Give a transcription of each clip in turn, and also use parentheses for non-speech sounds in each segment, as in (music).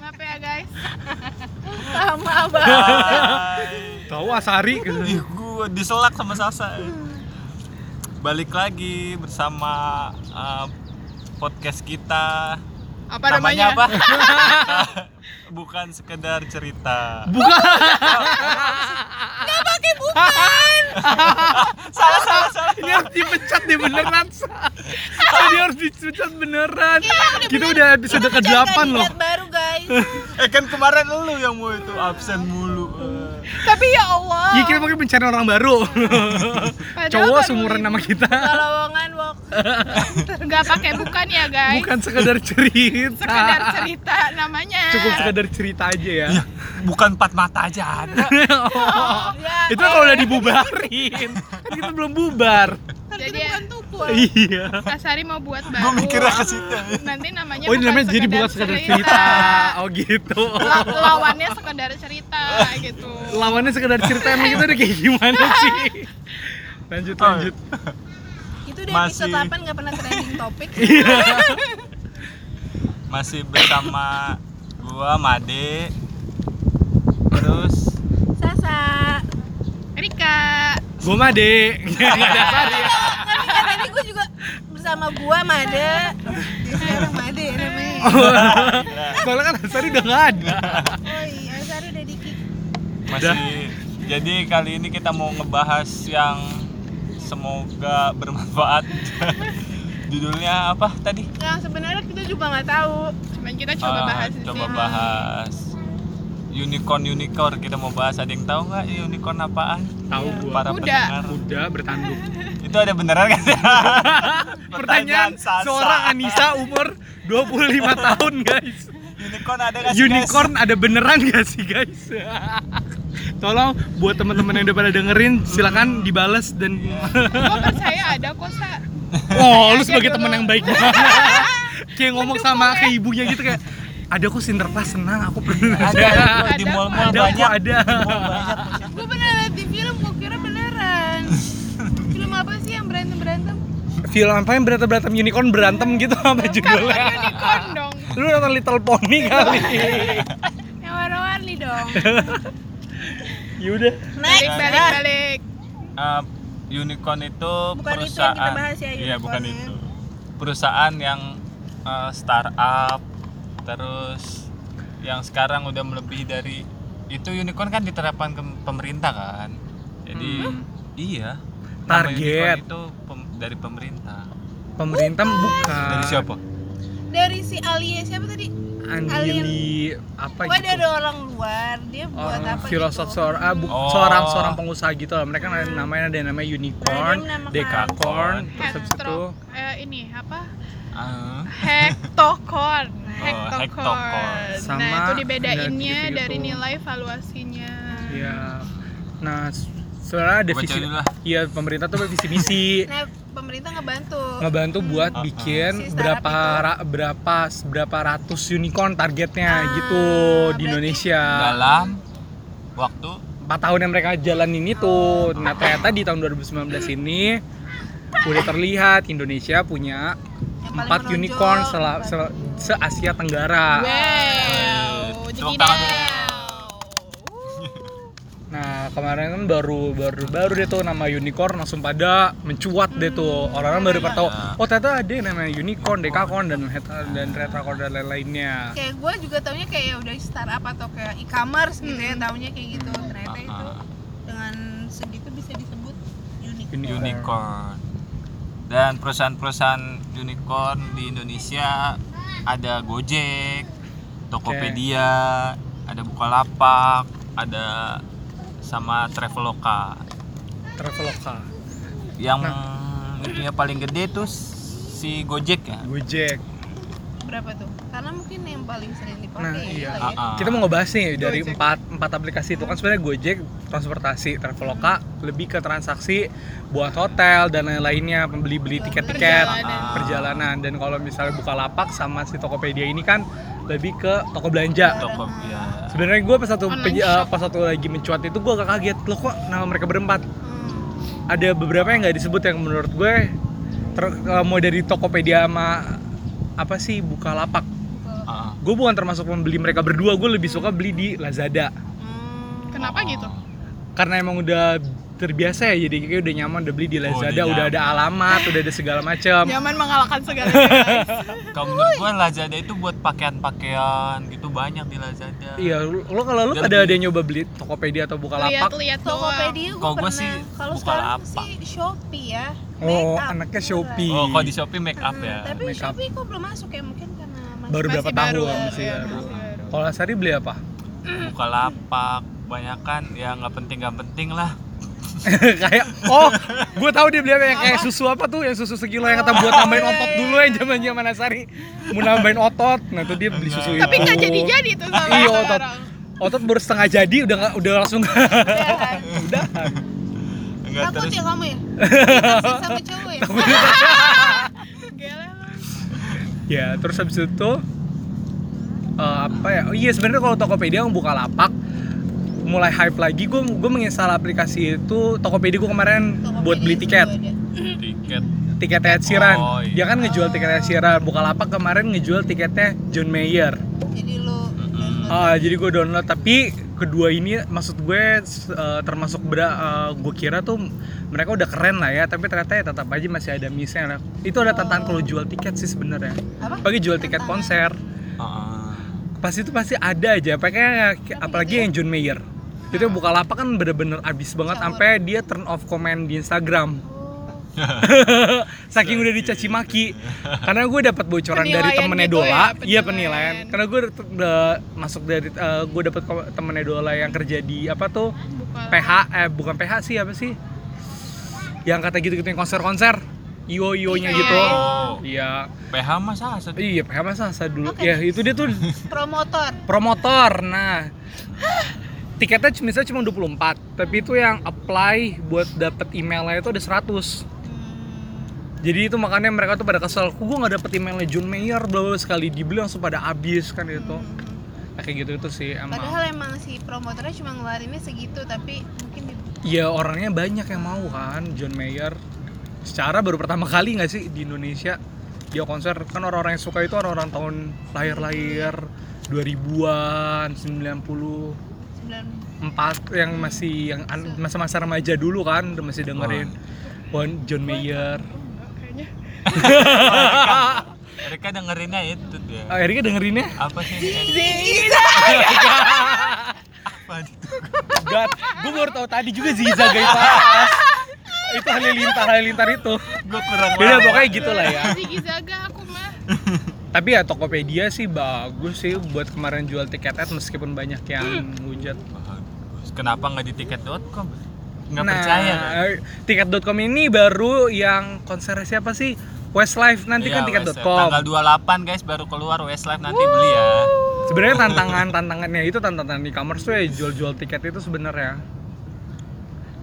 Maaf ya guys. Lama banget. Tahu Asari gitu. Ih, gua diselak sama Sasa. Balik lagi bersama uh, podcast kita. Apa namanya? apa? (laughs) Bukan sekedar cerita. (laughs) salah salah salah. Ini harus dipecat nih beneran. (laughs) Ini harus dipecat beneran. Kita udah episode Kita ke-8 menjadi loh. baru guys. Eh kan kemarin lu yang mau itu absen mulu. Tapi ya Allah. Iya kita mungkin mencari orang baru. Cowok seumuran nama kita. Kalau lowongan wok. Nggak pakai bukan ya guys. Bukan sekedar cerita. Sekedar cerita namanya. Cukup sekedar cerita aja ya. Iya, bukan empat mata aja ada. (laughs) Ya, Itu kalau udah dibubarin. Kan kita belum bubar. kan Jadi kita ya- bukan tukul. Iya. Kasari mau buat baru. Gua mikirnya ke situ. Nanti namanya Oh ini namanya jadi bukan sekedar cerita. Oh gitu. La- Lawannya sekedar cerita gitu. Lawannya sekedar cerita emang kita udah kayak gimana sih? (laughs) Lanjut Oh, lanjut. Itu udah Masih- episode 8 gak pernah trending topik. (laughs) Iya. Masih bersama gua Made. Terus Sasa. Rika. Gue mah dek. (laughs) Nggak ada Sari kan tadi gue juga bersama gua Made. Dia sekarang Made ya (laughs) namanya. Soalnya kan Sari udah nggak ada. Oh iya, Sari udah di kick. masih jadi kali ini kita mau ngebahas yang semoga bermanfaat. (laughs) Judulnya apa tadi? Yang sebenarnya kita juga nggak tahu. Cuman kita coba Ah, bahas coba sini. bahas unicorn unicorn kita mau bahas ada yang tahu nggak unicorn apaan Tahu gua. para Kuda. pendengar Kuda bertanduk. (laughs) itu ada beneran kan (laughs) Pertanyaan Sasa. seorang Anissa umur 25 (laughs) tahun guys. unicorn ada nggak sih, Unicorn ada beneran gak sih guys? Tolong buat teman-teman yang udah pada dengerin silakan dibales dan Gua percaya ada kok sa. oh lu sebagai teman yang baik banget. kayak ngomong sama ke ibunya gitu kayak ada kok Sinterklas senang aku pernah guys? ada, ada. di Ada mall-mall Ada banyak ada. (laughs) Gue pernah liat di film, gue kira beneran. Film apa sih yang berantem berantem? Film apa yang berantem berantem unicorn berantem gitu apa Kan judulnya? unicorn dong. Lu nonton Little Pony kali. (laughs) Yang warna-warni dong. Yaudah. Balik balik balik. Uh, unicorn itu Bukan itu yang perusahaan kita bahas ya, iya bukan ya. itu perusahaan yang uh, startup terus yang sekarang udah melebihi dari itu unicorn kan diterapkan ke pemerintah kan jadi Hmm. iya Target. itu pem- dari pemerintah Pemerintah bukan. dari siapa Dari si Alia siapa tadi? Andili apa Wah, gitu. ada orang luar. Dia buat Orang apa filosof gitu? seorang ah, bu- Oh. seorang seorang pengusaha gitu lah. Mereka namanya ada yang namanya unicorn, Nah, dekakorn, terus habis itu eh, ini apa? Ah, Hektokorn. Hektokorn. Hektokorn. Sama nah, itu dibedainnya gitu-gitu. dari nilai valuasinya. ya. Nah, sebenarnya ada Baca visi. Iya, pemerintah tuh visi misi (laughs) Nah, pemerintah ngebantu. ngebantu buat Ah, ah. bikin Si berapa ra- berapa berapa ratus unicorn targetnya Ah, gitu di berarti Indonesia. dalam waktu empat tahun yang mereka jalanin itu. Nah ternyata di tahun 2019 ini udah terlihat Indonesia punya empat unicorn sela- se- se Asia Tenggara. Wow. Tepuk tangan. Nah kemarin kan baru baru baru deh tuh nama unicorn langsung pada mencuat deh tuh orang-orang baru pada tahu oh ternyata ada yang namanya unicorn, dekakorn dan het- dan tetrakorn dan lain-lainnya. Kayak gue juga taunya kayak ya udah startup atau kayak e-commerce gitu ya, Hmm. taunya kayak gitu. Ternyata itu Ah, ah. dengan segitu bisa disebut unicorn. Unicorn. Dan perusahaan-perusahaan unicorn di Indonesia ada Gojek, Tokopedia, ada Bukalapak, ada sama Traveloka. Traveloka, Yang Nah. paling gede tuh si Gojek ya. Gojek. Berapa tuh? Karena mungkin yang paling sering dipakai Nah, ya, iya. ya. Ah, ah. Kita mau ngebahas nih dari Gojek. empat empat aplikasi itu kan sebenarnya Gojek transportasi, Traveloka lebih ke transaksi buat hotel dan lain-lainnya, pembeli-beli tiket-tiket Perjalanan. perjalanan. Dan kalau misalnya Bukalapak sama si Tokopedia ini kan lebih ke toko belanja. Toko ya. Sebenarnya gue pas satu eh, pas satu lagi mencuat itu gue agak kaget loh kok nama mereka berempat. Hmm. Ada beberapa yang nggak disebut yang menurut gue ter- eh, mau dari Tokopedia sama apa sih buka lapak Ah. Gue bukan termasuk pembeli mereka berdua gue lebih suka beli di Lazada Hmm. Kenapa gitu? karena emang udah terbiasa ya jadi kayak udah nyaman udah beli di Oh, Lazada udah udah ada alamat udah ada segala macam Nyaman mengalahkan guys. (laughs) Kalau menurut gua Lazada itu buat pakaian-pakaian gitu banyak di Lazada. iya lu lu kalau lu Dan ada ada yang nyoba beli Tokopedia atau buka lapak Lihat-lihat doang. Tokopedia gue pernah. sih Kalau sekarang sih Shopee ya. Oh, anaknya. Shopee. Oh, kalau di Shopee make up Hmm, ya. Tapi Make up. Shopee kok belum masuk ya mungkin baru Masih berapa baru, tahun? ya, masih iya, baru. Kalau Sari beli apa? Buka lapak, banyak kan ya nggak penting nggak penting lah. (laughs) kayak oh gue tahu dia beli apa. Yang kayak susu apa tuh? Yang susu sekilo yang kata buat nambahin otot dulu yang zaman zaman Asari mau nambahin otot. Nah tuh dia beli susu itu. Tapi nggak jadi-jadi tuh sama iya otot. otot baru setengah jadi udah nggak- udah langsung Udahan. udahan. Enggak Takut terus? ya kamu ya? (laughs) Ditaksir sama cowok ya? (laughs) Ya terus habis itu eh, apa ya? Oh iya sebenarnya kalau Tokopedia buka lapak mulai hype lagi gue gue menginstal aplikasi itu Tokopedia gue kemarin buat beli Tokopedia tiket. (laughs) tiket. tiket Ed Sheeran. Oh, iya. dia kan ngejual tiket Ed Sheeran. Bukalapak kemarin ngejual tiketnya John Mayer. Jadi lu download. ah jadi gue download. Tapi kedua ini maksud gue eh, termasuk bera, eh, gue kira tuh mereka udah keren lah ya tapi ternyata ya tetap aja masih ada miss-nya lah. itu ada tantangan kalau jual tiket sih sebenarnya Apa? apalagi jual tiket konser Ah. pasti itu pasti ada aja pakai apalagi yang John Mayer itu buka lapak kan bener-bener abis banget sampai dia turn off komen di Instagram. (laughs) saking udah dicaci maki. Karena gue dapat bocoran dari Penilaian temennya gitu Dola. Ya, iya penilaian. penilaian. Karena gue udah, udah masuk dari eh, gue dapat temennya Dola yang kerja di apa tuh? Buka PH eh bukan PH sih apa sih? Yang kata gitu gituin konser-konser. Io io nya Iya. gitu. Iya. PH masa asal iya PH masa saya dulu. Oke. ya itu dia tuh Promotor. promotor nah. Tiketnya misalnya cuma 24 tapi itu yang apply buat dapet emailnya itu ada 100 Hmm. Jadi itu makanya mereka tuh pada kesel kok gue nggak dapet emailnya John Mayer bla bla sekali. Dibeli langsung pada habis kan itu Nah, kayak gitu itu sih emang. Padahal emang si promotornya cuma ngeluarinnya segitu tapi mungkin di ya orangnya banyak yang mau kan John Mayer. Secara baru pertama kali nggak sih di Indonesia dia konser? Kan orang-orang yang suka itu orang-orang tahun lahir-lahir 2000-an 90 sembilan empat yang masih yang an- masa-masa remaja dulu kan masih dengerin. Wah, John Mayer mereka dengerinnya itu dia. Ah, Erika dengerinnya Apa sih? Apa itu? God gue baru tahu tadi juga Ziza guys pas itu halilintar halilintar itu Gua kurang beda pokoknya gitu lah ya Ziggy Zaga aku mah. tapi ya Tokopedia sih bagus sih buat kemarin jual tiket ad meskipun banyak yang ngujat Bagus. Kenapa nggak di tiket.com? Nggak nah, percaya kan? tiket.com ini baru yang konser siapa sih Westlife nanti kan Iya, Westlife. tiket.com Tanggal 28 guys baru keluar Westlife nanti beli ya. sebenarnya tantangan tantangannya itu tantangan e-commerce tuh ya jual-jual tiket itu sebenarnya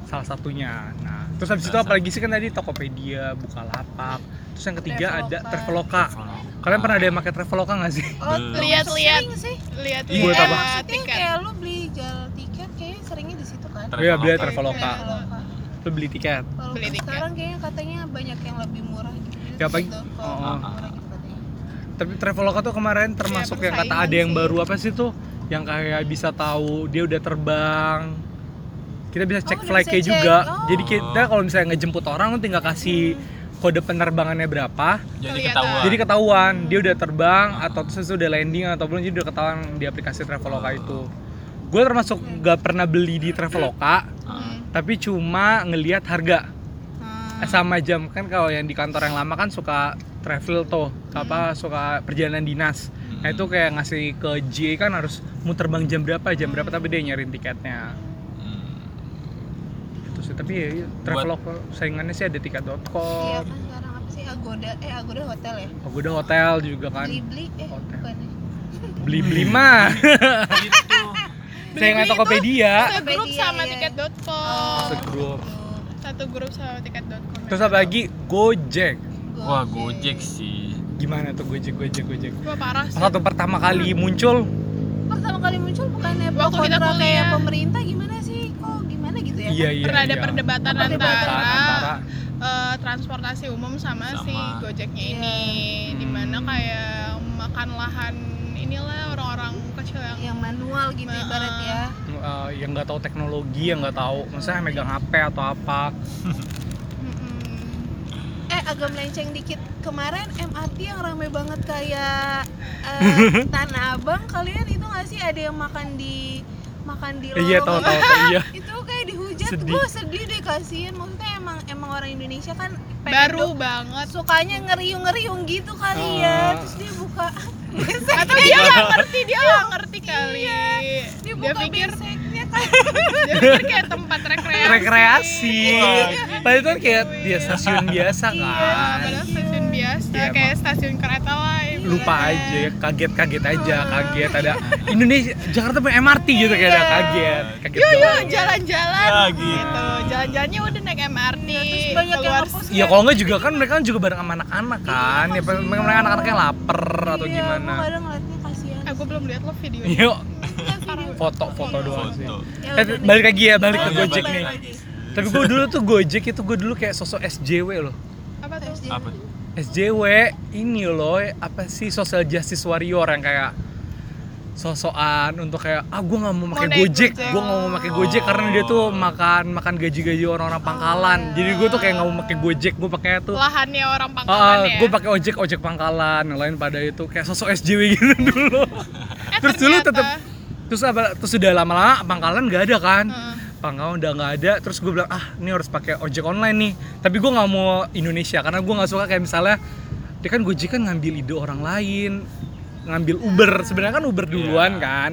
salah satunya nah terus habis itu apalagi sih kan tadi Tokopedia Bukalapak terus yang ketiga ada Traveloka. Traveloka kalian pernah ada yang pakai Traveloka nggak sih Oh. Lihat-lihat. sih. Lihat Iya. Buat lihat apa? Maksudnya tiket. kayak lu beli jual tiket kayaknya seringnya di situ kan. Iya, beli Traveloka. Traveloka. Traveloka. lu beli tiket Beli tiket. sekarang kayaknya katanya banyak yang lebih murah gitu. Ya, pagi- Tiket.com, oh. gitu katanya. tapi Traveloka tuh kemarin termasuk yang kata ada yang sih. baru apa sih tuh yang kayak bisa tahu dia udah terbang kita bisa Oh, cek udah flightnya juga Oh. jadi kita kalau misalnya ngejemput orang tinggal kasih kode penerbangannya berapa Jadi ketahuan. jadi ketahuan dia udah terbang atau terus udah landing atau belum jadi udah ketahuan di aplikasi Traveloka itu gue termasuk gak pernah beli di Traveloka Ah. tapi cuma ngelihat harga Hmm. Sama jam kan kalau yang di kantor yang lama kan suka travel tuh apa suka perjalanan dinas nah itu kayak ngasih ke J kan harus mau terbang jam berapa jam berapa tapi dia nyariin tiketnya Hmm. itu sih tapi ya, ya, Traveloka saingannya sih ada Iya tiket.com kan sekarang apa sih Agoda eh Agoda hotel ya? oh, udah hotel juga kan Beli beli eh Hotel. bukan ya? beli beli (laughs) mah Gitu. saingan Tokopedia Segrup sama iya. tiket.com. segrup Satu grup sama tiket.com. terus apa lagi Gojek Wah, Gojek sih. gimana tuh Gojek Gojek Gojek Gua parah sih. waktu pertama kali muncul Pertama kali muncul bukannya Waktu kita kuliah. pemerintah gimana sih? Kok gimana gitu ya? iya iya Pernah ada iya. perdebatan Perdebatan antara, antara eh, transportasi umum sama, Sama. si Gojeknya Iya. ini Hmm. di mana kayak makan lahan inilah orang-orang kecil yang yang manual gitu ibarat Eh, yang nggak tahu teknologi yang nggak tahu. Misalnya megang HP atau apa. Eh agak melenceng dikit. Kemarin MRT yang rame banget kayak eh, (laughs) Tanah Abang kalian itu nggak sih? Ada yang makan di makan di iya tahu tahu tahu, iya. Itu kayak dihujat. Sedih. gue sedih deh kasihan. Maksudnya emang emang orang Indonesia kan baru banget. sukanya ngeriung ngeriung gitu kali Ah. ya terus dia buka (laughs) atau dia nggak ngerti dia nggak ngerti kali. Dia dia buka pikir beseknya kan. (laughs) dia pikir kayak tempat rekreasi. Rekreasi. Padahal itu kan kayak dia stasiun biasa Iya, kan. padahal stasiun biasa Iya, kayak stasiun kereta lain lupa aja kaget kaget aja kaget. Ada Indonesia Jakarta punya MRT gitu kayak ada kaget kaget yuk yuk jalan-jalan Ya, gitu. gitu. jalan-jalannya udah naik MRT terus banyak yang keluar ngepost Ya kalau enggak juga kan mereka kan juga bareng sama anak-anak kan. Ya maksudnya. mereka anak-anaknya lapar atau Iya, gimana. gua kadang ngeliatnya kasihan eh gue belum lihat lo video Yuk, Iya, foto-foto doang sih. Ya Eh, balik lagi ya, balik ke iya, Gojek nih. Tapi gue dulu tuh Gojek itu gue dulu kayak sosok SJW loh. apa tuh SJW. apa SJW ini loh apa sih social justice warrior yang kayak sosokan untuk kayak ah gue nggak mau pakai gojek gue nggak mau pakai gojek karena dia tuh Oh. makan makan gaji-gaji orang-orang pangkalan. Jadi gue tuh kayak nggak mau pakai gojek gue pakai tuh lahannya orang Ah, pangkalan ya? gue pakai ojek ojek pangkalan yang lain pada itu kayak sosok SJW gitu (laughs) dulu. Eh, terus dulu ternyata- tetap terus apa terus sudah lama-lama pangkalan nggak ada kan? Heeh. pangkalan udah nggak ada terus gue bilang ah ini harus pakai ojek online nih. Tapi gue nggak mau Indonesia karena gue nggak suka kayak misalnya dia kan Gojek kan ngambil ide orang lain ngambil Uber. Sebenarnya kan Uber duluan Iya. kan.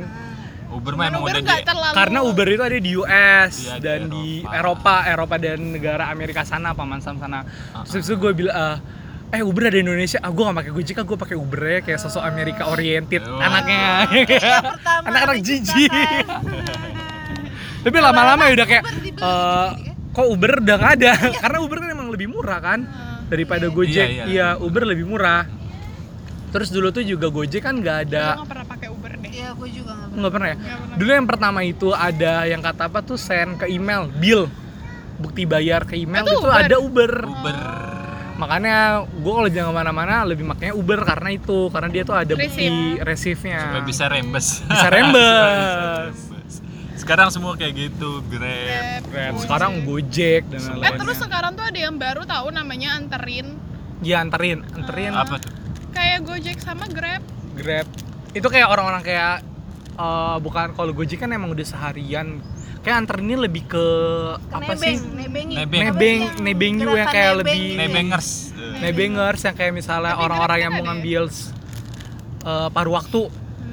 Uber mah emang Uber udah nggak di terlalu karena Uber itu ada di US Iya, di dan di Eropa. Eropa Eropa dan negara Amerika sana paman sam sana. Ah, terus itu gue bilang "Ah, eh Uber ada di Indonesia. Ah gue gak pakai Gojek ah gue pakai Uber ya kayak sosok Amerika oriented Oh. anaknya. (laughs) Pertama anak-anak diciptakan. jijik. (laughs) Tapi lama-lama ya udah kayak Uber dibeli eh, gitu ya. kok Uber udah nggak ada? (laughs) Karena Uber kan emang lebih murah kan daripada Gojek. Iya, iya. iya. Uber lebih murah terus dulu tuh juga Gojek kan nggak gue ada nggak pernah pakai Uber deh. Iya, gue juga nggak nggak pernah ya? Pernah. dulu yang pertama itu ada yang kata apa tuh send ke email bill. Bukti bayar ke email Itu itu, Uber? ada Uber. Uber. Makanya gue kalau jangan ke mana-mana lebih makanya Uber karena itu karena dia tuh ada bukti receive-nya. Supaya bisa rembes. (laughs) Bisa rembes. Sekarang semua kayak gitu grab. Grab. Sekarang Gojek dan eh lain-lainnya. Terus sekarang tuh ada yang baru tahu namanya anterin. Ya anterin. Anterin. Apa tuh kayak Gojek sama Grab. Grab. Itu kayak orang-orang kayak eh, bukan kalau Gojek kan emang udah seharian. Kayak anter ini lebih ke apa nebeng, sih? nebeng, Nebeng. nebeng nebeng juga yang kayak lebih nebengers. Nebengers yang kayak misalnya orang-orang yang mau ya? ngambil eh, paruh waktu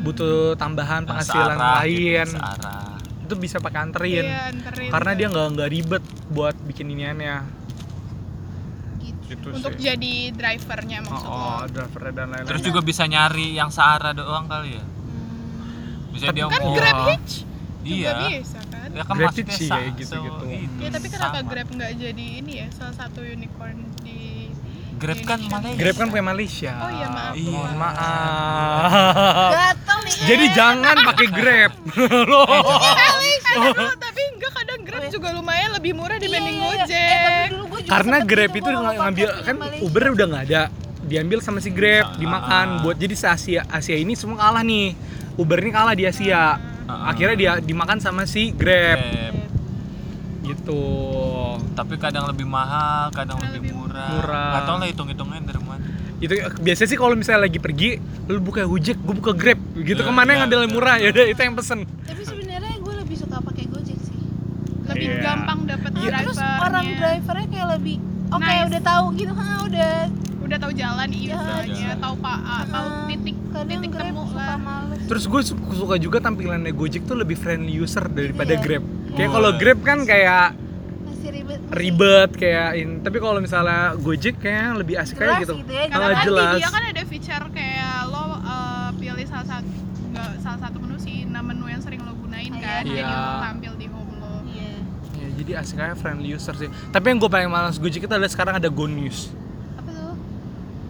butuh tambahan penghasilan Searah lain. gitu, searah. itu bisa pakai anterin. Iya, anterin. Karena dia nggak nggak ribet buat bikin iniannya Gitu. gitu untuk sih jadi drivernya oh, maksud oh lo driver dan lain-lain terus juga bisa nyari yang searah doang kali ya bisa Tapi dia kan Oh. Grab Hitch iya juga bisa kan ya kan Grab maksudnya Hitch sih sa- kayak gitu-gitu. so- ya tapi kenapa sama. Grab nggak jadi ini ya salah satu unicorn di Grab kan? Malaysia Grab kan punya Malaysia Oh iya, maaf. Iya. mohon maaf gatel nih jadi jangan pakai Grab loh (laughs) Eh, (laughs) tapi enggak kadang Grab juga lumayan lebih murah dibanding Iya, iya, iya. Eh, Karena Grab itu ngambil kan Malaysia. Uber udah nggak ada diambil sama si Grab Ah. dimakan buat jadi se Asia Asia ini semua kalah nih Uber ini kalah di Asia Ah. akhirnya dia dimakan sama si Grab Grab. gitu tapi kadang lebih mahal kadang lebih lebih murah murah. nggak tahu lah hitung hitungnya dari mana itu biasanya sih kalau misalnya lagi pergi lu buka Gojek gue buka Grab gitu Iya, ke mana yang iya, ngambil yang iya. murah ya udah itu yang pesen tapi sebenarnya gue lebih suka pakai gojek sih lebih Iya. gampang dapat Nah, drivernya terus orang drivernya kayak lebih oke Nice. udah tahu gitu ha udah udah tahu jalan iya Jalan. istilahnya, tahu pak ah, tahu Ah, titik kadang titik temu lah males terus gue suka juga tampilannya Gojek tuh lebih friendly user daripada Iya. Grab kayak Oh. kalau Grab kan kayak masih ribet masih ribet kayak in tapi kalau misalnya Gojek kayak lebih asik Jelas aja gitu gitu ya, Ah, karena kan di jelas dia kan ada feature kayak lo uh, pilih salah satu nggak salah satu menu sih nah menu yang sering lo gunain kan jadi Iya. lo tampil jadi asik aja friendly user sih tapi yang gue paling malas Gojek itu adalah sekarang ada Go News apa tuh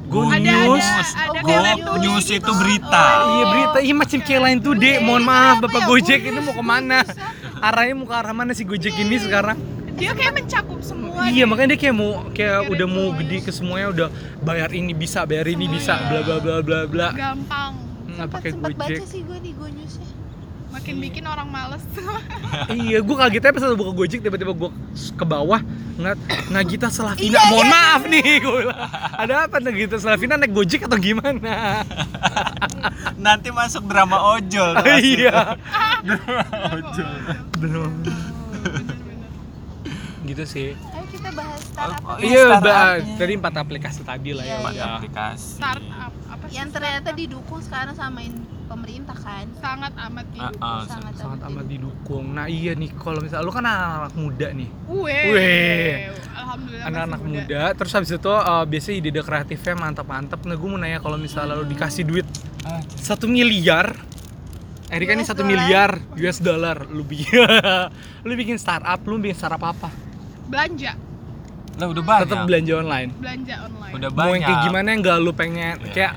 Go Ada- News ada- Oh, ada Go News. News gitu. itu berita Iya berita, iya macam kayak lain tuh deh. Iya, Mohon ini maaf Bapak ya? Gojek Go ini News, mau ke mana? News, Arahnya mau ke arah mana sih Gojek ini sekarang? dia kayak mencakup semua iya deh. makanya dia kayak mau kayak udah mau gede ke semuanya udah bayar ini bisa bayar ini bisa bla bla bla bla bla gampang nggak Sempet, pakai sempet baca gojek sih gue di Go News-nya. Makin bikin orang males (laughs) iya gue kagetnya pas buka gojek tiba-tiba gue ke bawah ngeliat Nagita Slavina Iya, mohon iya. maaf nih gue bilang ada apa Nagita Slavina naik gojek atau gimana (laughs) Nanti masuk drama ojol. (laughs) iya ojol. bener Bener-bener. gitu sih Ayo kita bahas startup. Oh, apa? iya, iya startupnya. ba- tadi empat aplikasi tadi lah ya Iya, Pakai udah aplikasi. startup apa sih Yang ternyata didukung sekarang sama in- pemerintah kan. sangat amat Ah, didukung. ah, sangat sangat amat amat didukung. nah iya nih kalau misalnya lu kan anak muda nih. Weh, Weh. alhamdulillah anak-anak masih muda. terus habis itu uh, biasanya ide kreatifnya mantap-mantap nah gue mau nanya kalau misalnya lu dikasih duit Ah, satu miliar Erika ini satu miliar US dollar lu bikin (laughs) lu bikin startup lu bikin startup apa? Belanja. Lah udah banyak. tetap belanja online. Belanja online. Udah mau yang banyak. kayak gimana yang gak lu pengen Iya. kayak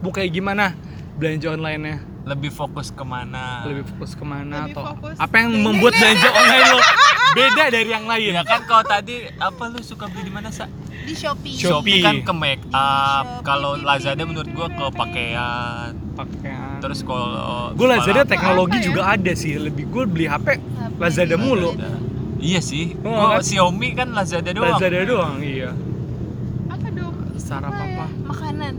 mau kayak gimana belanja online nya Lebih fokus ke mana? lebih fokus ke mana Lebih atau fokus. apa yang membuat belanja online lo beda dari yang lain Ya kan kalau tadi apa lu suka beli di mana sa? Di Shopee. Shopee. kan ke make up, Shopee. kalau Lazada menurut gua ke pakaian. pakaian Terus kalau gue Lazada teknologi ya? juga ada sih lebih gue beli HP HP Lazada mulu Lazada. Iya sih. Oh, Gua kan? Xiaomi kan Lazada doang. Lazada doang iya apa dong startup Apa ya? apa Makanan.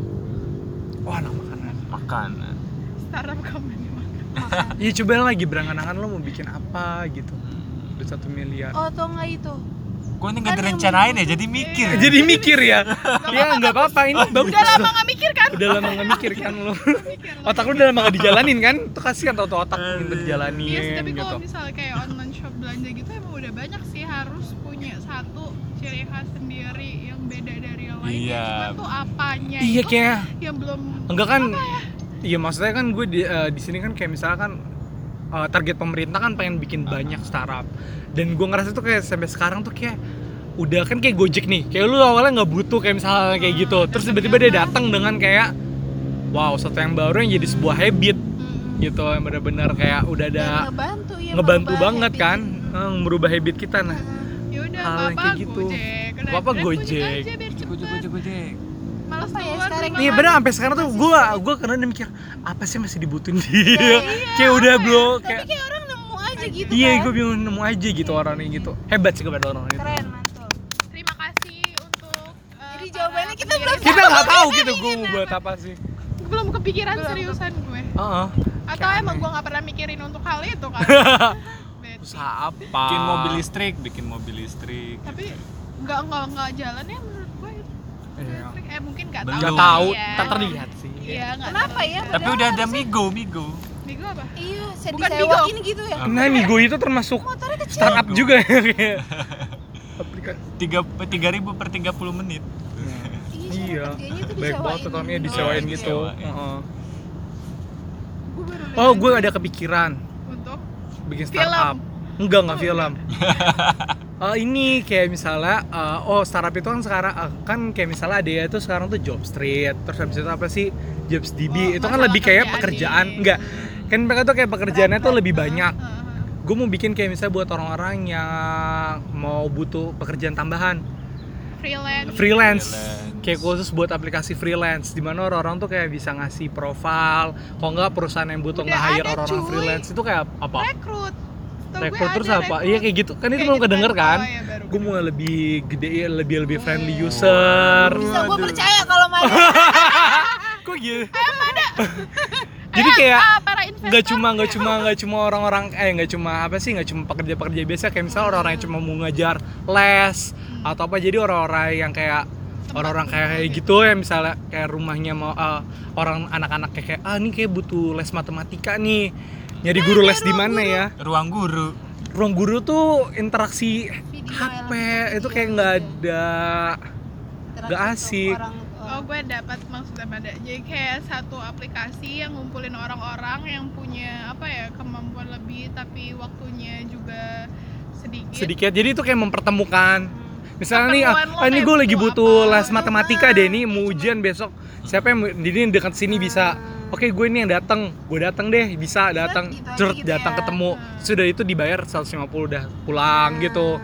wah anak makanan Makanan. startup company makan. Iya coba lagi berangan-angan lo mau bikin apa gitu Udah satu miliar Oh, atau enggak itu? Gua ini nggak yang direncanain ya, jadi mikir. Jadi mikir ya Ya nggak apa-apa ini bagus udah lama nggak mikir kan Udah lama nggak mikir kan lo. Otak lu udah lama nggak dijalanin kan Tuh kasihan tau otak minta dijalanin Iya sih, tapi gitu kalau misalnya kayak online shop belanja gitu emang udah banyak sih harus punya satu ciri khas sendiri yang beda dari yang lain. Iya. Cuma tuh apanya Iya itu kayak yang belum Enggak kan Iya maksudnya kan gue di, eh, di sini kan kayak misalnya kan eh, target pemerintah kan pengen bikin banyak startup dan gue ngerasa tuh kayak sampai sekarang tuh kayak udah kan kayak Gojek nih kayak lu awalnya nggak butuh kayak misalnya kayak gitu terus tiba-tiba dia datang dengan kayak wow satu yang baru yang jadi sebuah habit Hmm. gitu yang benar-benar kayak udah ada Dan ngebantu ya ngebantu merubah banget habit kan itu. eh, merubah habit kita nah ya udah Hal yang apa kayak gitu. Gojek. Grab Gojek. aja biar Gojek, gojek, gojek, gojek. Males Apa ya, keluar sekarang Iya bener sampai sekarang tuh gue gue karena dia mikir apa sih masih dibutuhin dia Iya, kayak udah bro Tapi kayak kayak orang nemu aja gitu iya kan. gue bingung nemu aja gitu orangnya gitu hebat sih kepada orang itu Keren, mantul. Terima kasih untuk eh, Jadi jawabannya kita belum kita nggak tahu gitu gue mau buat apa sih belum kepikiran Belum. seriusan gue. Heeh. Atau Kayak emang gue nggak pernah mikirin untuk hal itu kan. (laughs) Usaha apa Bikin mobil listrik, bikin mobil listrik. Tapi nggak nggak nggak jalan ya menurut gue. Iya. Listrik. Eh mungkin nggak Belum. tahu. nggak tahu ya. tak terlihat sih Iya nggak Kenapa tahu. ya? Tapi udah ada Migo, Migo. Migo apa? Iya, saya Bukan disewain Bigo. gitu ya. nah Migo itu termasuk startup Migo. juga ya (laughs) kayak aplikasi Tiga tiga ribu per 30 menit. iya baik banget Oh, disewain gitu oh gue ada kepikiran untuk bikin startup enggak enggak film (laughs) Eh, ini kayak misalnya eh, oh startup itu kan sekarang eh, kan kayak misalnya ada ya tuh sekarang tuh job street terus habis itu apa sih jobs DB Oh, itu kan lebih kayak kerjaan pekerjaan nih. enggak kan mereka tuh kayak pekerjaannya tuh lebih banyak gue mau bikin kayak misalnya buat orang-orang yang mau butuh pekerjaan tambahan freelance. freelance, Freelance. kayak khusus buat aplikasi freelance di mana orang-orang tuh kayak bisa ngasih profile kok nggak perusahaan yang butuh nge-hire orang-orang cuy. freelance itu kayak apa Rekrut. Rekrut terus apa? iya kayak gitu. Kan itu belum gitu kedenger baru- kan? oh, iya, baru gue mau lebih gede lebih lebih friendly Hmm. user. Bisa gue percaya kalau (laughs) mana. kok gitu (laughs) jadi kayak Ah, nggak cuma nggak cuma nggak cuma orang-orang eh nggak cuma apa sih nggak cuma pekerja-pekerja biasa. Kayak misalnya orang-orang yang cuma mau ngajar les atau apa. Jadi orang-orang yang kayak orang-orang kayak kayak gitu ya misalnya kayak rumahnya mau eh, orang anak-anak kayak, kayak ah ini kayak butuh les matematika nih nyari guru les di mana ya Ruang guru. ruang guru tuh interaksi Video HP itu iya, kayak nggak iya. ada Nggak asik. orang- Oh gue dapat maksudnya pada jadi kayak satu aplikasi yang ngumpulin orang-orang yang punya apa ya kemampuan lebih tapi waktunya juga sedikit. sedikit jadi itu kayak mempertemukan misalnya nih ah, ah, ini gue lagi butuh apa, les gitu. matematika deh nih mau ujian besok siapa yang ini dekat sini bisa oke gue ini yang datang. Gue datang deh bisa datang. gitu cerut gitu datang ya. ketemu. Hmm. sudah itu dibayar 150 udah pulang gitu.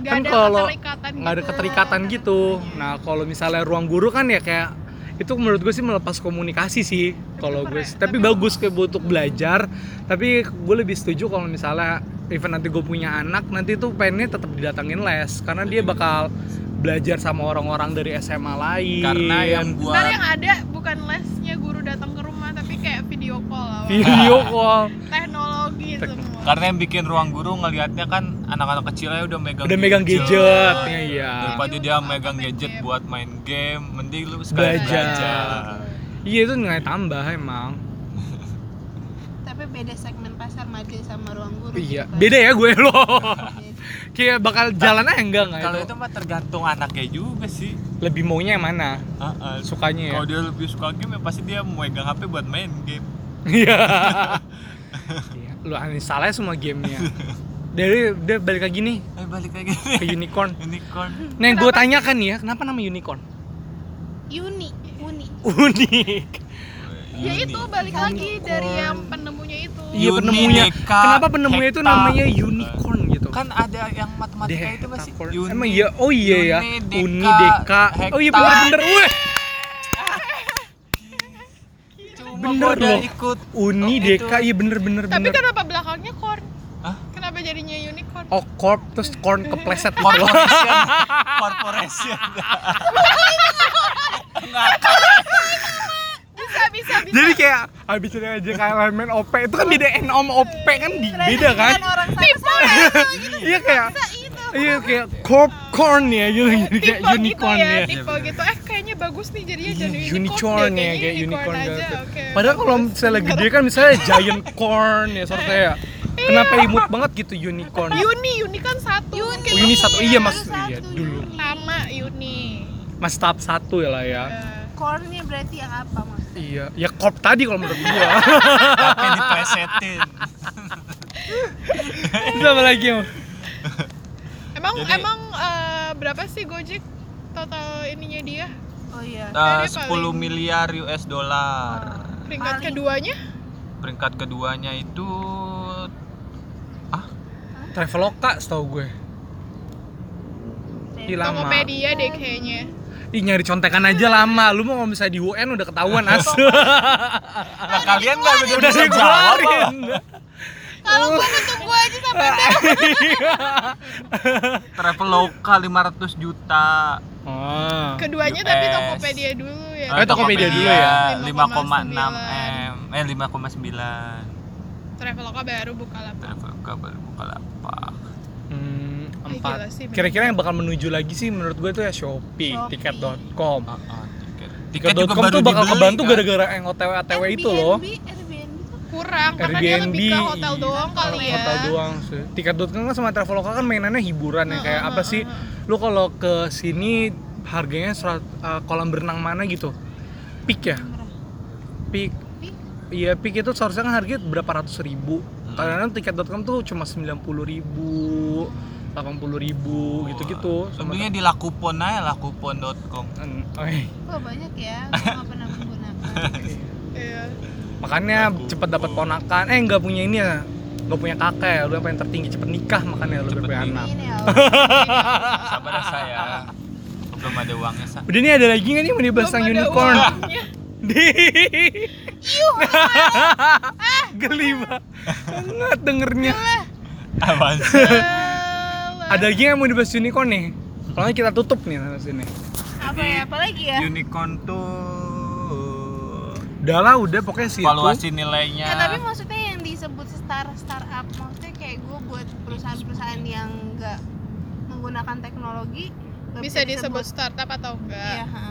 Nggak kan ada kalau nggak ada gitu. keterikatan gitu. Nah kalau misalnya ruang guru kan ya kayak itu menurut gue sih melepas komunikasi sih kalau gue sih. tapi bagus kayak untuk belajar. Tapi gue lebih setuju kalau misalnya even nanti gue punya anak nanti tuh pengennya tetap didatangin les. Karena dia bakal belajar sama orang-orang dari SMA lain. Karena yang Ntar buat yang ada bukan lesnya guru datang ke video call. Teknologi Tek- semua. karena yang bikin ruang guru ngelihatnya kan anak-anak kecilnya udah megang udah megang gadget. ya iya. Daripada dia megang gadget game. buat main game mending lu sekalian belajar. belajar. Iya itu nilai tambah emang. Tapi beda segmen pasar majelis sama ruang guru iya. gitu kan. beda ya gue lo. (laughs) Kayak bakal jalan aja enggak nggak kalau itu? itu mah tergantung anaknya juga sih. Lebih maunya yang mana? Heeh. sukanya ya? Kalau dia lebih suka game ya pasti dia megang HP buat main game Iya. Iya, Lu uninstall aja semua gamenya. Dari udah balik lagi nih eh balik lagi ke unicorn. unicorn Nah, yang gue tanyakan nih ya, kenapa nama unicorn? Uni Uni Unik. Ya itu balik lagi dari yang penemunya itu. Iya Uni, penemunya. Kenapa penemunya itu namanya unicorn gitu? kan ada yang matematika itu masih Emang iya, oh iya ya. Uni, Uni Deka. Oh iya bener-bener. Weh, Cuma bener loh. ikut Uni Oh, itu. Deka, iya bener-bener Tapi bener. kenapa belakangnya corn? Hah? Kenapa jadinya unicorn? Oh, corp terus corn kepleset gitu corporation corporation Bisa, bisa, bisa. Jadi kayak habis ini aja kayak elemen OP itu kan beda N sama OP kan di- beda kan? orang sama Iya kayak Iya kayak corp corn ya gitu jadi kayak gitu unicorn ya, ya. tipe gitu. Bagus nih jadinya Iya, jadi unicorn deh, ya kayaknya kayak unicorn aja. gitu. Oke. Padahal kalau misalnya gede (laughs) kan misalnya giant corn ya sort kayak kenapa imut banget gitu unicorn. Uni, Uni kan satu. Uni, Oh, Uni satu iya mas Satu, iya dulu. Sama Uni. Mas tahap satu ya lah ya. Eh, Core-nya berarti yang apa mas? Iya, ya corp tadi kalau menurut gua. (laughs) tapi diplesetin Itu apa lagi Om? Emang Jadi- emang eh, berapa sih Gojek total ininya dia? Oh iya Eh, Kayaknya 10 paling- miliar US dollar Peringkat Paling- keduanya? peringkat keduanya itu ah Traveloka setahu gue. Ih, lama. Tokopedia deh kayaknya. Ih nyari contekan aja lama. Lu mau kalau misalnya di UN udah ketahuan as. nah, kalian nggak udah dikeluarin. kalau gua ketemu aja sampai Traveloka 500 juta Oh. Keduanya tapi. Tokopedia dulu ya. Eh, Tokopedia dulu ya. 5,6 M eh 5,9 Traveloka baru buka lapak. Traveloka baru buka lapak Hmm, empat. Kira-kira yang bakal menuju lagi sih menurut gue tuh ya Shopee, Shopee. tiket.com. Ah, ah, tiket Tiket.com tuh bakal dibeli, kebantu kan? gara-gara yang OTW OTW itu loh. Airbnb, Kurang karena dia Airbnb, lebih ke hotel doang kali ya. Hotel doang sih. Tiket.com kan sama Traveloka kan mainannya hiburan ya kayak apa sih? Lu kalau ke sini harganya serat, eh, kolam berenang mana gitu? Peak ya? Peak. Peak? Iya, peak itu seharusnya kan harganya berapa ratus ribu. Hmm. Kadang-kadang tiket.com tuh cuma 90 ribu, 80 ribu gitu-gitu. Sama Lebihnya di lakupon aja lakupon.com Hmm, oke. Wah banyak ya, (laughs) nggak pernah menggunakan Iya. Makanya Laku. cepet dapat ponakan. Eh nggak punya ini ya. Nggak punya kakek ya. Lu yang paling tertinggi cepet nikah makanya lu punya anak. Ini ya sabar ya saya belum ada uangnya sa Udah nih ada lagi nggak nih mau dibahas tentang unicorn? Di. (laughs) Geli banget dengernya. apaan sih. Ada lagi yang mau dibahas unicorn nih? Kalau kita tutup nih sini. apa ya? Apalagi ya? unicorn tuh Udah lah, udah pokoknya sih. valuasi nilainya Ya, tapi maksudnya yang disebut star startup maksudnya kayak gue buat perusahaan-perusahaan yang nggak menggunakan teknologi Bisa disebut startup atau Iya, enggak? ha.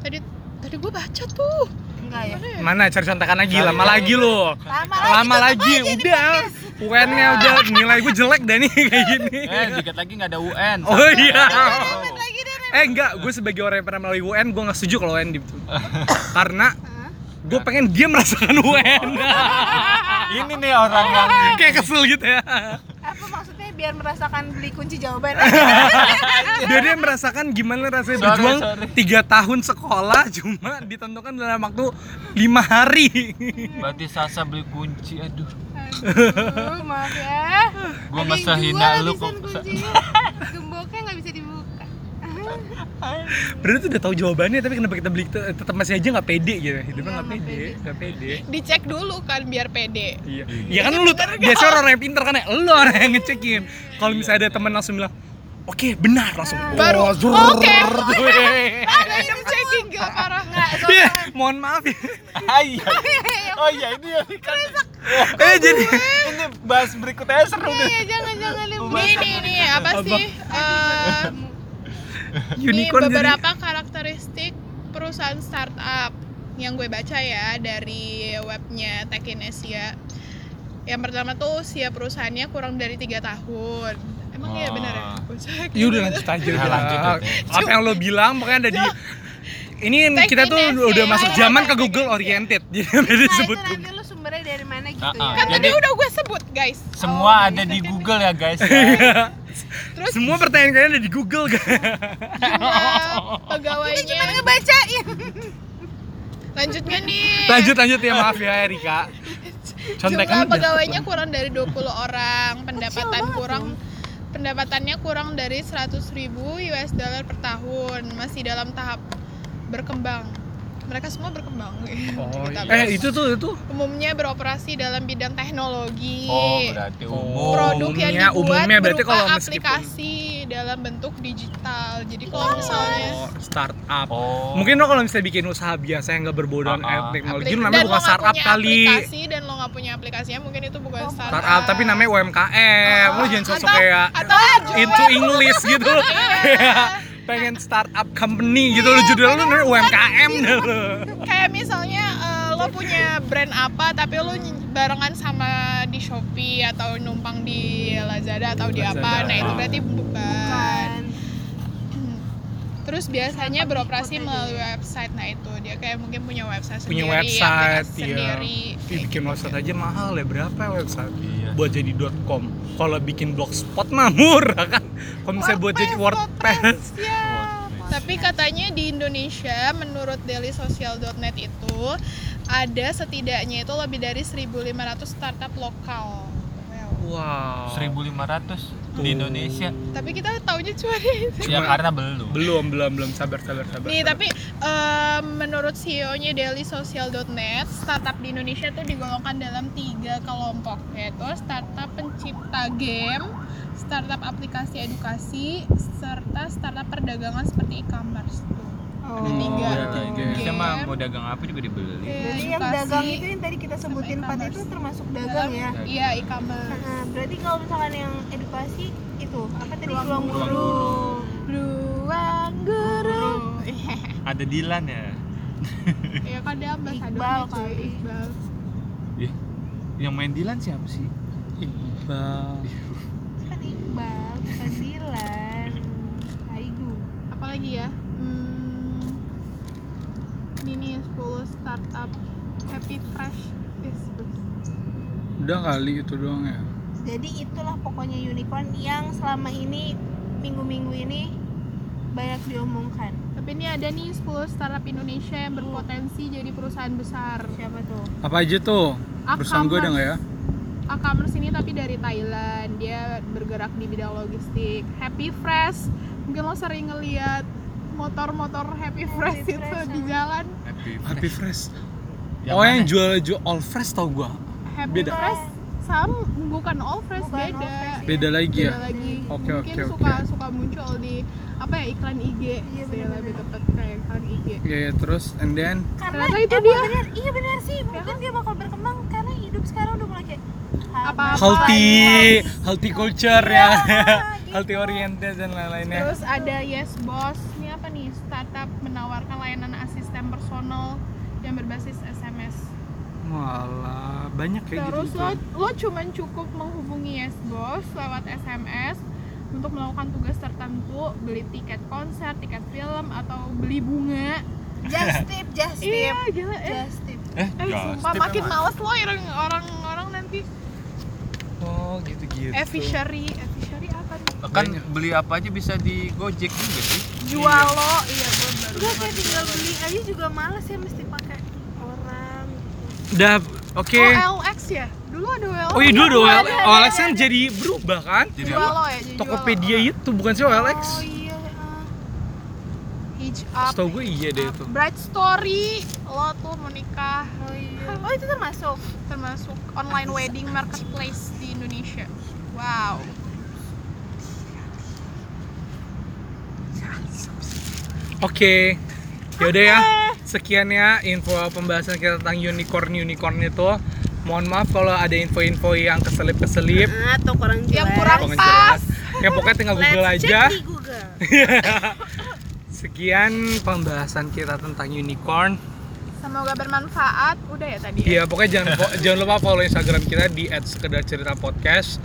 Tadi tadi gue baca tuh. enggak ya? Mana cari contekan lagi, lama lagi. lagi lo. Lama Lama lagi, di udah. UN-nya udah nilai gue jelek dah nih (laughs) kayak gini. eh dikit lagi nggak ada UN Oh iya. Lagi. Ren. Eh enggak, gue sebagai orang yang pernah melalui UN, gue nggak setuju kalau UN gitu. (coughs) Karena? Gue pengen dia merasakan (laughs) UN. ini nih orang yang (laughs) Kayak kesel gitu ya. Apa maksudnya biar merasakan beli kunci jawaban? (laughs) Dia dia merasakan gimana rasanya Sorry, berjuang tiga tahun sekolah cuma ditentukan dalam waktu lima hari. berarti Sasa beli kunci aduh Aduh, maaf ya. Yang sehina jual lu kok. kuncinya. Gemboknya nggak bisa dibuka. Berarti tuh udah tahu jawabannya tapi kenapa kita beli te- tetap masih aja nggak pede gitu hidupnya nggak pede nggak pede Dicek dulu kan biar pede. iya iya kan lu biasa orang yang pinter kan ya lu orang yang ngecekin kalau misalnya ada teman langsung bilang oke benar langsung Baru, oh, zur, oke. tuh. Random checking gila parah. Iya, mohon maaf ya Ah, iya. Oh iya ini ya kan. eh jadi Ini bahas berikutnya seru Iya, deh. iya, jangan jangan nih. Nih nih nih apa Apa? sih? Eh, (laughs) Ini unicorn jadi beberapa karakteristik perusahaan startup yang gue baca ya dari webnya Tekinesia. Yang pertama tuh usia perusahaannya kurang dari tiga tahun. Emang iya Oh. benar ya? Gue cek. ya udah lanjut aja Ya, lanjut apa yang lo bilang pokoknya ada di ini kita tuh udah masuk zaman ke Google oriented jadi beda Nah, disebut itu nanti lu sumbernya dari mana gitu Ah, ah. ya. Kan tadi Jadi- udah gue sebut guys. Semua Oh, ada dari di. Google ya guys. (laughs) ya. Terus? Semua pertanyaan kalian ada di Google kan? Pegawainya? Cuma ngebacain. lanjutnya nih. lanjut lanjut ya maaf ya Erika. Contekan Jumlah pegawainya kurang dari 20 orang, pendapatan kurang pendapatannya kurang dari 100.000 US dollar per tahun, masih dalam tahap berkembang. Mereka semua berkembang. Oh, Kita iya. eh itu tuh itu Umumnya beroperasi dalam bidang teknologi. Oh berarti umum. Produk yang Umumnya- dibuat umumnya berarti berupa kalau meskipun- aplikasi dalam bentuk digital. Jadi kalau misalnya oh, startup Oh. mungkin lo kalau misalnya bikin usaha biasa yang nggak berbaudan Ah, ah. teknologi aplik- namanya bukan startup kali aplikasi dan lo nggak punya aplikasinya mungkin itu bukan startup. startup tapi namanya UMKM lo jangan sosok Atau- kayak atau into English gitu (laughs) Kayak pengen startup company gitu lo judul lo namanya UMKM dah lo kayak misalnya eh, lo punya brand apa tapi lo barengan sama di Shopee atau numpang di Lazada atau di apa. Nah itu berarti bukan. Kan. Terus biasanya Startup beroperasi melalui website. Nah itu dia kayak mungkin punya website punya sendiri website aplikasi ya sendiri Ih, bikin website aja mahal ya berapa ya website? Iya. buat jadi .com. Kalau bikin blogspot mah murah kan. Kalau misalnya buat jadi WordPress ya. Tapi katanya di Indonesia menurut dailysocial.net itu ada setidaknya itu lebih dari 1.500 startup lokal. Wow. wow 1500 di Indonesia. tapi kita taunya cuma di Ya karena belum. belum belum belum sabar sabar sabar Nih, sabar. tapi eh, menurut CEO-nya dailysocial.net, startup di Indonesia tuh digolongkan dalam tiga kelompok, yaitu startup pencipta game, startup aplikasi edukasi, serta startup perdagangan seperti e-commerce. Tuh. Ada Oh. tiga. Ya, tuh. Indonesia mah Game, mau dagang apa juga dibeli. Jadi yang dagang itu yang tadi kita sebutin empat itu termasuk dagang ya. Iya, e-commerce. Nah, berarti kalau misalkan yang edukasi itu apa tadi Ruang ruang guru. guru. Ruang guru. Ada Dilan ya. Iya kan dia ambasador Iqbal kali. Iqbal. Ih, yang main Dilan siapa sih? Iqbal Kan Iqbal, bukan Dilan. (laughs) Aigu. apalagi ya hmm, ini nih 10 startup happy fresh Yes, udah kali itu doang ya? Jadi itulah pokoknya unicorn yang selama ini minggu-minggu ini banyak diomongkan. tapi ini ada nih 10 startup Indonesia yang berpotensi jadi perusahaan besar. Siapa tuh? apa aja tuh? Perusahaan gue ada nggak ya? E-commerce ini tapi dari Thailand. Dia bergerak di bidang logistik. Happy Fresh. Mungkin lo sering ngeliat motor-motor Happy Fresh itu Fresh, di jalan. Happy Happy Fresh. Yang oh yang jual jual all fresh tau gue Happy Beda. Fresh sam bukan all fresh Bukan beda. All Fresh, beda lagi beda ya lagi. Oke, mungkin oke, suka oke. suka muncul di apa ya iklan IG Iya, lebih tepat kayak iklan IG ya ya, terus and then? Karena Ternyata itu dia. bener, iya benar sih. Mungkin dia bakal berkembang karena hidup sekarang udah mulai kayak Apa-apa healthy Iya. healthy culture ya. (laughs) Gitu. healthy oriented dan lain-lainnya. Terus ada Yes Boss ini apa nih startup menawarkan layanan asisten personal yang berbasis SMS Walah, banyak kayak terus gitu. lo lo cuman cukup menghubungi Yes Boss lewat SMS untuk melakukan tugas tertentu beli tiket konser tiket film atau beli bunga just (laughs) tip, just tip. iya gila eh Just tip. Eh, Eh, just sumpah tip makin emang. males lo orang orang orang nanti Oh, gitu-gitu. efficiency efficiency apa nih Kan beli apa aja bisa di Gojek juga sih. jual lo iya gue baru Enggak kayak tinggal beli aja juga males ya mesti pakai. Udah, oke. OLX ya Dulu ada WLX. Oh iya dulu ada OLX. ada, OLX ada, kan ada. jadi berubah kan? Jadi apa? ya, jadi Tokopedia jual itu bukan sih OLX? Oh iya. ah. lo. Hitch up. Setahu gue iya deh itu. Bright Story, lo tuh mau nikah Oh iya. Oh itu termasuk. termasuk online wedding marketplace di Indonesia. Wow. Oke. Yaudah ya. Sekian ya info pembahasan kita tentang unicorn unicorn itu. Mohon maaf kalau ada info-info yang keselip-keselip, (laughs) Ah, atau kurang jelas. Yang kurang pas. jelas. Ya pokoknya tinggal Google Let's aja. check di (laughs) Google. Sekian pembahasan kita tentang unicorn. Semoga bermanfaat. Udah ya tadi. ya? Iya, pokoknya jangan (laughs) jangan lupa follow Instagram kita di @sekedarcerita_podcast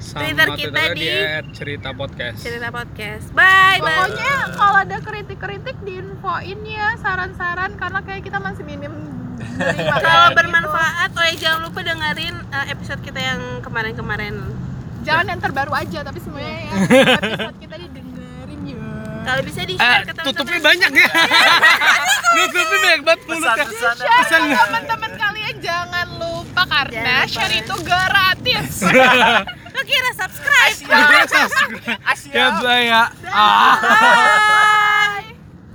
sama Twitter kita di- @cerita_podcast. Cerita podcast. Bye bye. Pokoknya kalau ada kritik-kritik diinfoin ya saran-saran karena kayak kita masih minim Kalau gitu. bermanfaat, oh ya jangan lupa dengerin uh, episode kita yang kemarin-kemarin. Jangan yang terbaru aja tapi semuanya ya (laughs) episode kita ya. Kalau bisa di share ke teman-teman. tutupnya banyak ya. (laughs) tutupnya banyak banget mulutnya. Pesan. ke teman-teman kalian jangan lupa karena Jangan lupa. share itu gratis. (laughs) Lo kira subscribe? Ya, bye ya. Ah. (laughs)